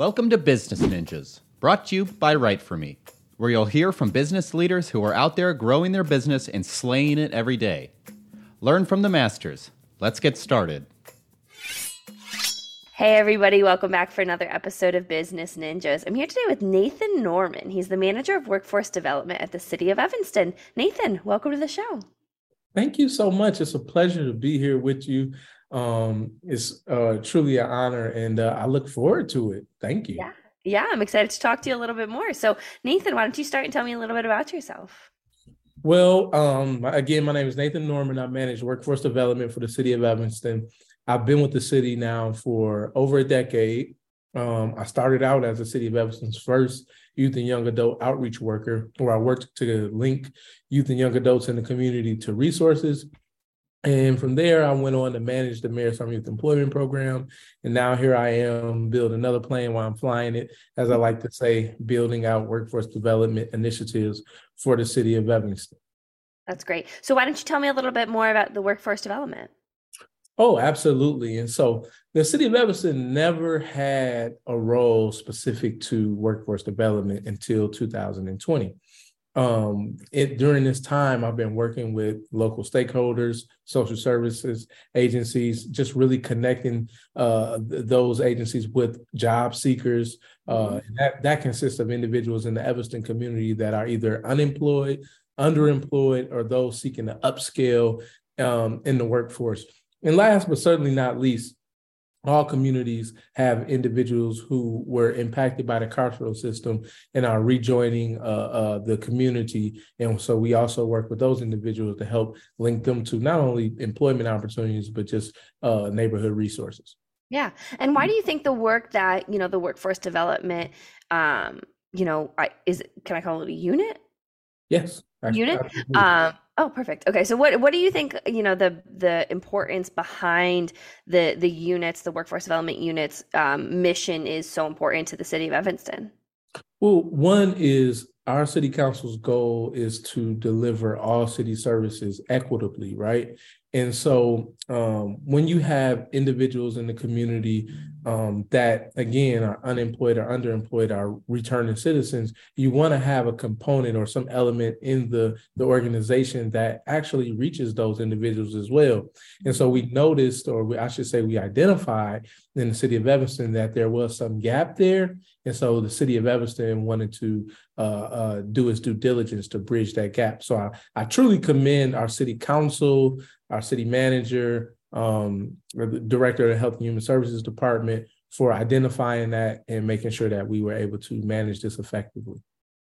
Welcome to Business Ninjas, brought to you by Write For Me, where you'll hear from business leaders who are out there growing their business and slaying it every day. Learn from the masters. Let's get started. Hey, everybody, welcome back for another episode of Business Ninjas. I'm here today with Nathan Norman. He's the manager of workforce development at the city of Evanston. Nathan, welcome to the show. Thank you so much. It's a pleasure to be here with you. Um, it's uh, truly an honor, and uh, I look forward to it. Thank you. Yeah. Yeah, I'm excited to talk to you a little bit more. So, Nathan, why don't you start and tell me a little bit about yourself? Well, um, again, my name is Nathan Norman. I manage workforce development for the city of Evanston. I've been with the city now for over a decade. Um, I started out as the city of Evanston's first youth and young adult outreach worker, where I worked to link youth and young adults in the community to resources. And from there, I went on to manage the Mayor Summer Youth Employment Program. And now here I am, building another plane while I'm flying it, as I like to say, building out workforce development initiatives for the city of Evanston. That's great. So, why don't you tell me a little bit more about the workforce development? Oh, absolutely. And so the city of Evanston never had a role specific to workforce development until 2020. Um, it during this time, I've been working with local stakeholders, social services agencies, just really connecting uh, th- those agencies with job seekers. Uh, that that consists of individuals in the Evanston community that are either unemployed, underemployed, or those seeking to upscale um, in the workforce. And last but certainly not least, all communities have individuals who were impacted by the carceral system and are rejoining uh, uh, the community. And so we also work with those individuals to help link them to not only employment opportunities, but just uh, neighborhood resources. Yeah. And why do you think the work that, you know, the workforce development, um, you know, I, is, can I call it a unit? Yes. Unit. Um, Oh, perfect. Okay, so what what do you think? You know the the importance behind the the units, the workforce development units um, mission is so important to the city of Evanston. Well, one is our city council's goal is to deliver all city services equitably, right? And so um, when you have individuals in the community um, that, again, are unemployed or underemployed, are returning citizens, you want to have a component or some element in the, the organization that actually reaches those individuals as well. And so we noticed, or we, I should say, we identified in the city of Evanston that there was some gap there. And so the city of Evanston wanted to uh, uh, do its due diligence to bridge that gap. So I, I truly commend our city council, our city manager, um, the director of the Health and Human Services Department for identifying that and making sure that we were able to manage this effectively.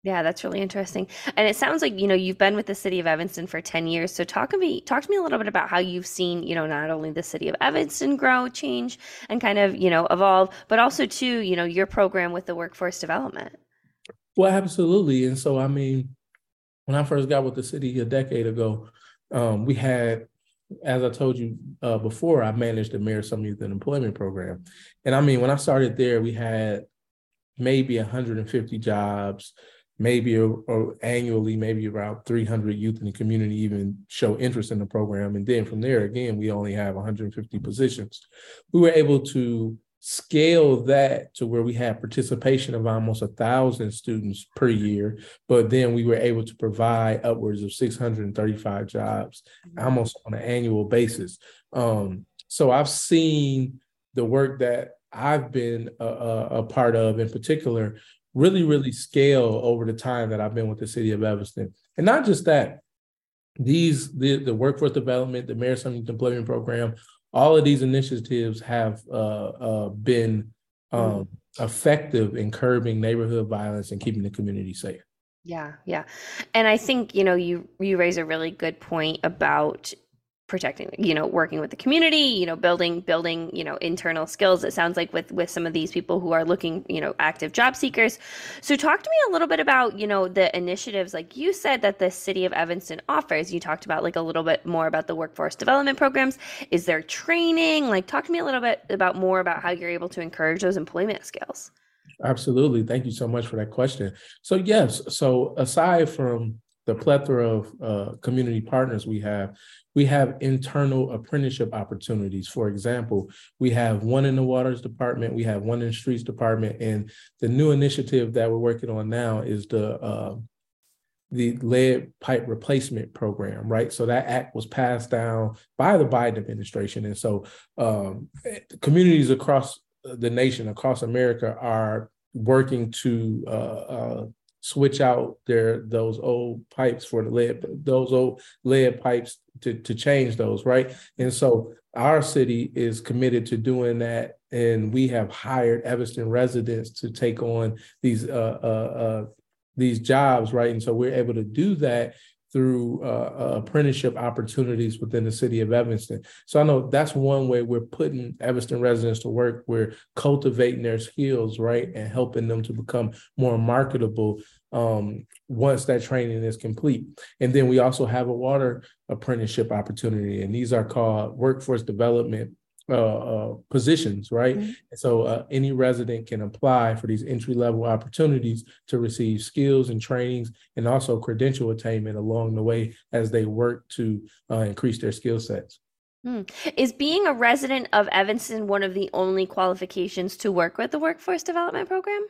Yeah, that's really interesting. And it sounds like, you know, you've been with the city of Evanston for 10 years. So talk to me talk to me a little bit about how you've seen, you know, not only the city of Evanston grow, change and kind of, you know, evolve, but also too, you know, your program with the workforce development. Well, absolutely. And so I mean, when I first got with the city a decade ago, um, we had as I told you uh, before, I managed the Mayor Summer Youth and Employment Program. And I mean, when I started there, we had maybe 150 jobs, maybe or, or annually, maybe around 300 youth in the community even show interest in the program. And then from there, again, we only have 150 positions. We were able to scale that to where we had participation of almost a thousand students per year but then we were able to provide upwards of 635 jobs mm-hmm. almost on an annual basis um, so i've seen the work that i've been a, a, a, part of in particular really really scale over the time that i've been with the city of evanston and not just that these the, the workforce development the mayor employment program all of these initiatives have uh, uh, been um, effective in curbing neighborhood violence and keeping the community safe. Yeah, yeah. And I think, you know, you you raise a really good point about protecting you know working with the community you know building building you know internal skills it sounds like with with some of these people who are looking you know active job seekers. So talk to me a little bit about you know the initiatives like you said that the city of evanston offers. You talked about like a little bit more about the workforce development programs. Is there training? Like talk to me a little bit about more about how you're able to encourage those employment skills. Absolutely. Thank you so much for that question. So yes. So aside from the plethora of uh, community partners we have, we have internal apprenticeship opportunities. For example, we have one in the waters department, we have one in the streets department, and the new initiative that we're working on now is the uh, the lead pipe replacement program, right? So that act was passed down by the Biden administration, and so um, communities across the nation, across America, are working to uh, uh, switch out their those old pipes for the lead those old lead pipes to to change those right? And so our city is committed to doing that and we have hired evanston residents to take on these uh, uh, uh, these jobs right? And so we're able to do that through uh, uh, apprenticeship opportunities within the city of Evanston. So I know that's one way we're putting Evanston residents to work. We're cultivating their skills, right, and helping them to become more marketable um, once that training is complete. And then we also have a water apprenticeship opportunity, and these are called workforce development uh, uh, positions, right? Mm-hmm. so uh, any resident can apply for these entry level opportunities to receive skills and trainings and also credential attainment along the way as they work to uh, increase their skill sets. Mm. Is being a resident of Evanston one of the only qualifications to work with the workforce development program?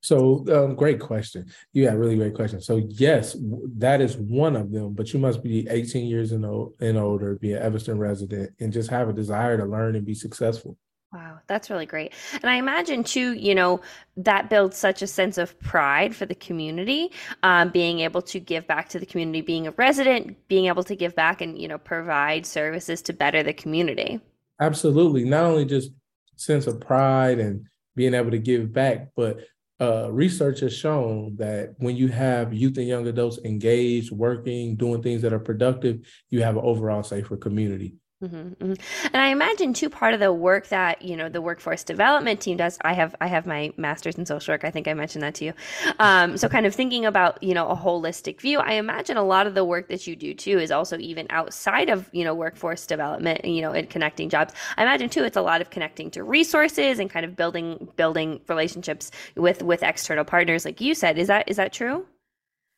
So, um, great question. You Yeah, really great question. So, yes, that is one of them. But you must be 18 years and, old, and older, be an Evanston resident, and just have a desire to learn and be successful. Wow, that's really great. And I imagine too, you know, that builds such a sense of pride for the community, um, being able to give back to the community, being a resident, being able to give back and, you know, provide services to better the community. Absolutely. Not only just sense of pride and being able to give back, but uh, research has shown that when you have youth and young adults engaged, working, doing things that are productive, you have an overall safer community. Mm-hmm, mm-hmm. And I imagine too part of the work that you know the workforce development team does. I have I have my master's in social work. I think I mentioned that to you. Um, so kind of thinking about you know a holistic view. I imagine a lot of the work that you do too is also even outside of you know workforce development. You know, and connecting jobs. I imagine too it's a lot of connecting to resources and kind of building building relationships with with external partners, like you said. Is that is that true?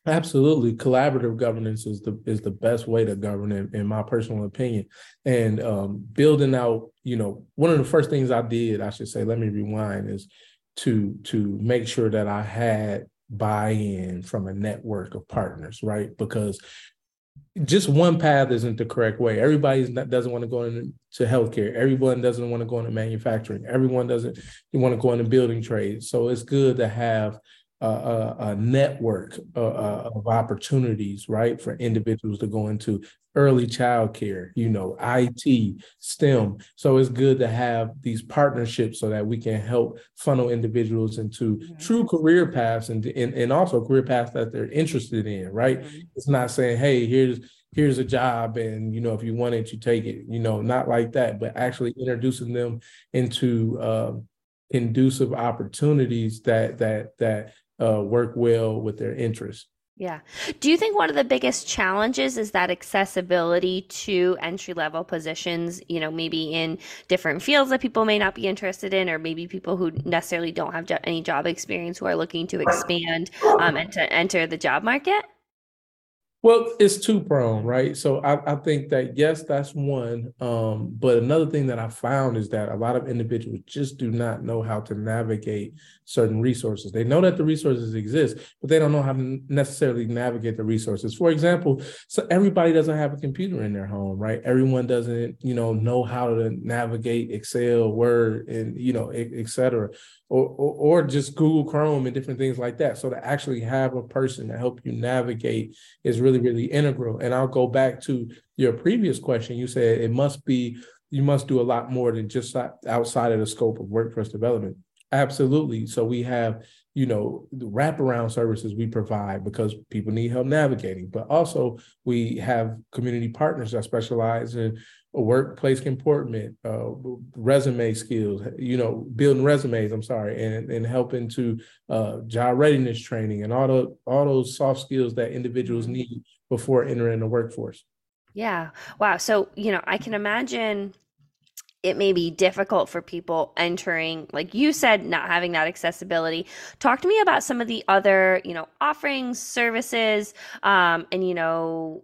Absolutely, collaborative governance is the is the best way to govern, in, in my personal opinion. And um, building out, you know, one of the first things I did, I should say, let me rewind, is to to make sure that I had buy-in from a network of partners, right? Because just one path isn't the correct way. Everybody doesn't want to go into healthcare. Everyone doesn't want to go into manufacturing. Everyone doesn't want to go into building trades. So it's good to have a, a network uh, uh, of opportunities, right, for individuals to go into early childcare, you know, IT, STEM. So it's good to have these partnerships so that we can help funnel individuals into mm-hmm. true career paths and, and, and also career paths that they're interested in, right? Mm-hmm. It's not saying, hey, here's here's a job and you know if you want it you take it you know not like that but actually introducing them into uh, conducive opportunities that that that uh, work well with their interests. Yeah. Do you think one of the biggest challenges is that accessibility to entry level positions, you know, maybe in different fields that people may not be interested in, or maybe people who necessarily don't have jo- any job experience who are looking to expand um, and to enter the job market? Well, it's two prone, right? So I, I, think that yes, that's one. Um, but another thing that I found is that a lot of individuals just do not know how to navigate certain resources. They know that the resources exist, but they don't know how to necessarily navigate the resources. For example, so everybody doesn't have a computer in their home, right? Everyone doesn't, you know, know how to navigate Excel, Word, and you know, et, et cetera or, or, or just Google Chrome and different things like that. So to actually have a person to help you navigate is really, really really integral. And I'll go back to your previous question. You said it must be, you must do a lot more than just outside of the scope of workforce development. Absolutely. So we have, you know, the wraparound services we provide because people need help navigating, but also we have community partners that specialize in workplace comportment, uh, resume skills, you know, building resumes, I'm sorry, and, and helping to uh, job readiness training and all the all those soft skills that individuals need before entering the workforce. Yeah. Wow. So, you know, I can imagine it may be difficult for people entering like you said not having that accessibility talk to me about some of the other you know offerings services um, and you know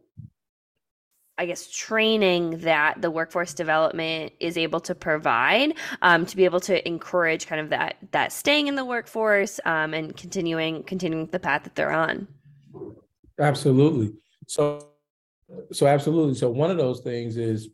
I guess training that the workforce development is able to provide um, to be able to encourage kind of that that staying in the workforce um, and continuing continuing the path that they're on. Absolutely. So so absolutely. So one of those things is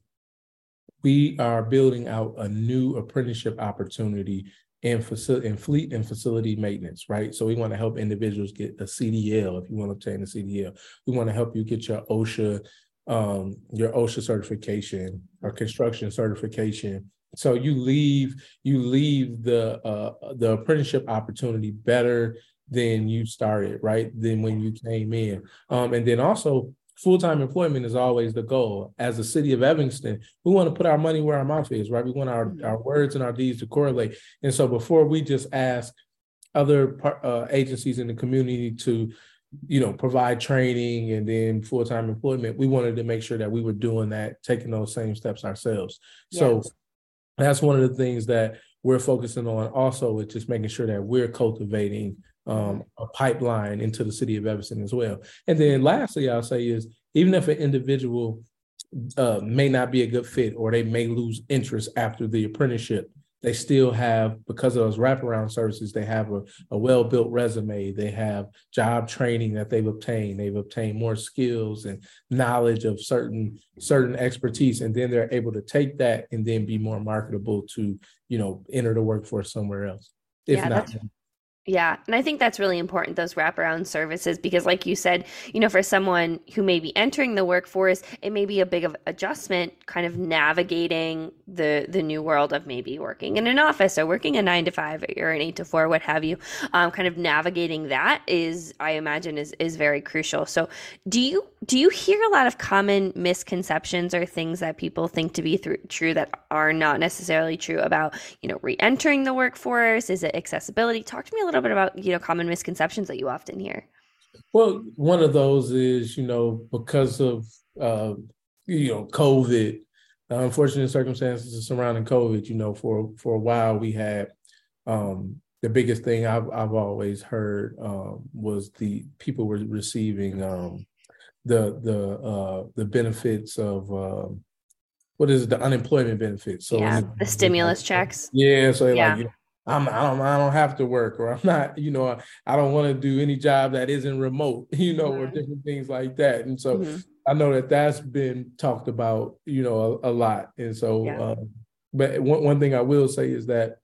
we are building out a new apprenticeship opportunity in facility in fleet and facility maintenance, right? So we want to help individuals get a CDL if you want to obtain a CDL. We want to help you get your OSHA, um, your OSHA certification or construction certification. So you leave you leave the uh, the apprenticeship opportunity better than you started, right? Than when you came in. Um, and then also full-time employment is always the goal. As a city of Evanston, we want to put our money where our mouth is, right? We want our, mm-hmm. our words and our deeds to correlate. And so before we just ask other uh, agencies in the community to, you know, provide training and then full-time employment, we wanted to make sure that we were doing that, taking those same steps ourselves. Yes. So that's one of the things that we're focusing on also with just making sure that we're cultivating um, a pipeline into the city of Evanston as well. And then lastly, I'll say is even if an individual uh, may not be a good fit or they may lose interest after the apprenticeship, they still have, because of those wraparound services, they have a, a well built resume. They have job training that they've obtained. They've obtained more skills and knowledge of certain certain expertise, and then they're able to take that and then be more marketable to you know enter the workforce somewhere else. If yeah, not, yeah. And I think that's really important, those wraparound services, because like you said, you know, for someone who may be entering the workforce, it may be a big of adjustment kind of navigating the the new world of maybe working in an office or working a nine to five or an eight to four, what have you. Um, kind of navigating that is, I imagine, is is very crucial. So do you do you hear a lot of common misconceptions or things that people think to be th- true that are not necessarily true about, you know, re-entering the workforce? Is it accessibility? Talk to me a little little bit about you know common misconceptions that you often hear? Well, one of those is you know because of uh, you know COVID, uh, unfortunate circumstances surrounding COVID. You know, for for a while we had um, the biggest thing I've I've always heard um, was the people were receiving um, the the uh, the benefits of um, what is it, the unemployment benefits. So yeah, the stimulus checks. Yeah, so yeah. like I'm I don't I don't have to work or I'm not, you know, I don't want to do any job that isn't remote, you know, or different things like that. And so mm-hmm. I know that that's been talked about, you know, a, a lot. And so, yeah. uh, but one, one thing I will say is that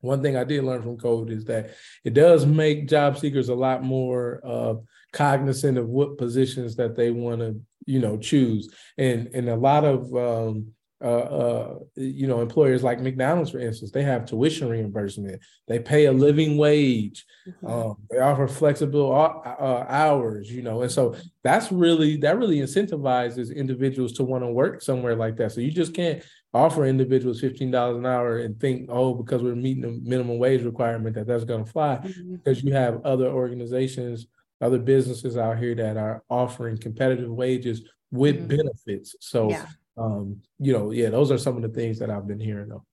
one thing I did learn from COVID is that it does make job seekers a lot more uh, cognizant of what positions that they want to, you know, choose. And and a lot of um, uh, uh, you know, employers like McDonald's, for instance, they have tuition reimbursement. They pay a living wage. Mm-hmm. Um, they offer flexible uh, hours. You know, and so that's really that really incentivizes individuals to want to work somewhere like that. So you just can't offer individuals fifteen dollars an hour and think, oh, because we're meeting the minimum wage requirement, that that's going to fly. Mm-hmm. Because you have other organizations, other businesses out here that are offering competitive wages with mm-hmm. benefits. So. Yeah um, you know, yeah, those are some of the things that I've been hearing though.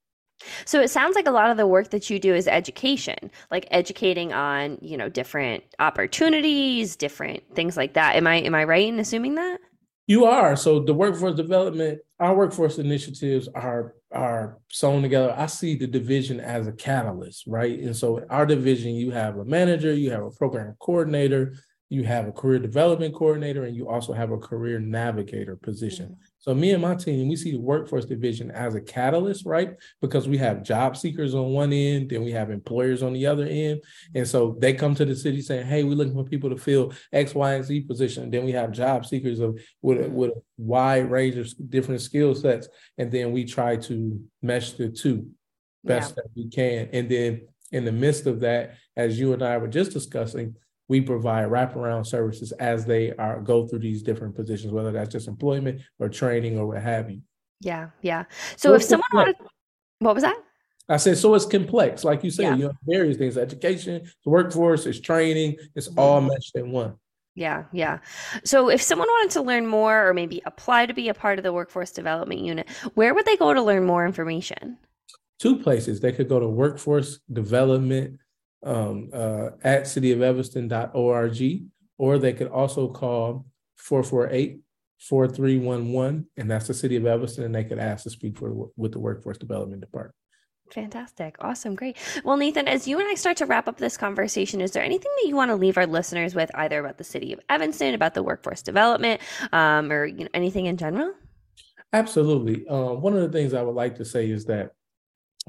So it sounds like a lot of the work that you do is education, like educating on, you know, different opportunities, different things like that. Am I am I right in assuming that? You are. So the workforce development, our workforce initiatives are are sewn together. I see the division as a catalyst, right? And so our division, you have a manager, you have a program coordinator, you have a career development coordinator, and you also have a career navigator position. Mm-hmm. So me and my team, we see the workforce division as a catalyst, right? Because we have job seekers on one end, then we have employers on the other end. And so they come to the city saying, hey, we're looking for people to fill X, Y, and Z position. Then we have job seekers of with a, with a wide range of different skill sets. And then we try to mesh the two best yeah. that we can. And then in the midst of that, as you and I were just discussing, we provide wraparound services as they are go through these different positions, whether that's just employment or training or what have you. Yeah, yeah. So, so if someone wanted, what was that? I said, so it's complex, like you said, yeah. you know, various things: education, the workforce, it's training, it's all mm-hmm. meshed in one. Yeah, yeah. So if someone wanted to learn more or maybe apply to be a part of the workforce development unit, where would they go to learn more information? Two places. They could go to workforce development um, uh, at cityofevanston.org, or they could also call 448 4311, and that's the city of Evanston, and they could ask to speak for with the workforce development department. Fantastic. Awesome. Great. Well, Nathan, as you and I start to wrap up this conversation, is there anything that you want to leave our listeners with, either about the city of Evanston, about the workforce development, um, or you know, anything in general? Absolutely. Uh, one of the things I would like to say is that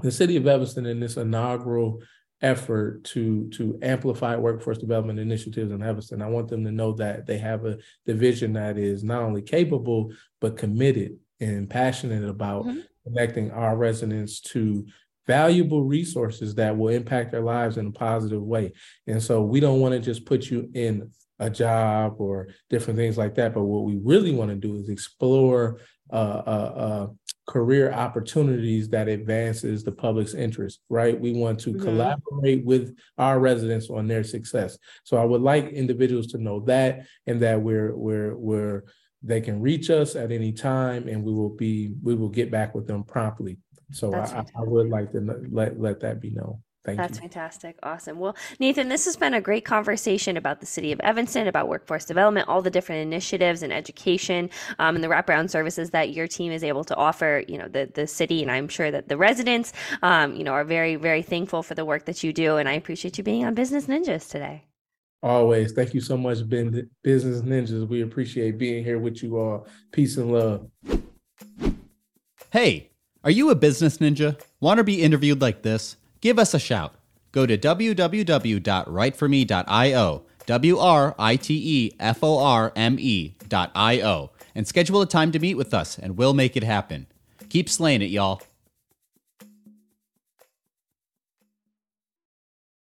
the city of Evanston, in this inaugural effort to to amplify workforce development initiatives in Evanston, I want them to know that they have a division that is not only capable but committed and passionate about mm-hmm. connecting our residents to valuable resources that will impact their lives in a positive way. And so we don't want to just put you in a job or different things like that. But what we really want to do is explore uh, uh, career opportunities that advances the public's interest, right? We want to mm-hmm. collaborate with our residents on their success. So I would like individuals to know that and that we're we're we're they can reach us at any time and we will be we will get back with them promptly so I, I, would like to let let that be known Thank That's you. fantastic. Awesome. Well, Nathan, this has been a great conversation about the city of Evanston, about workforce development, all the different initiatives and education, um, and the wraparound services that your team is able to offer. You know, the the city, and I'm sure that the residents, um, you know, are very very thankful for the work that you do. And I appreciate you being on Business Ninjas today. Always. Thank you so much, Ben, Business Ninjas. We appreciate being here with you all. Peace and love. Hey, are you a business ninja? Want to be interviewed like this? Give us a shout. Go to www.writeforme.io, W R I T E F O R M E.io, and schedule a time to meet with us, and we'll make it happen. Keep slaying it, y'all.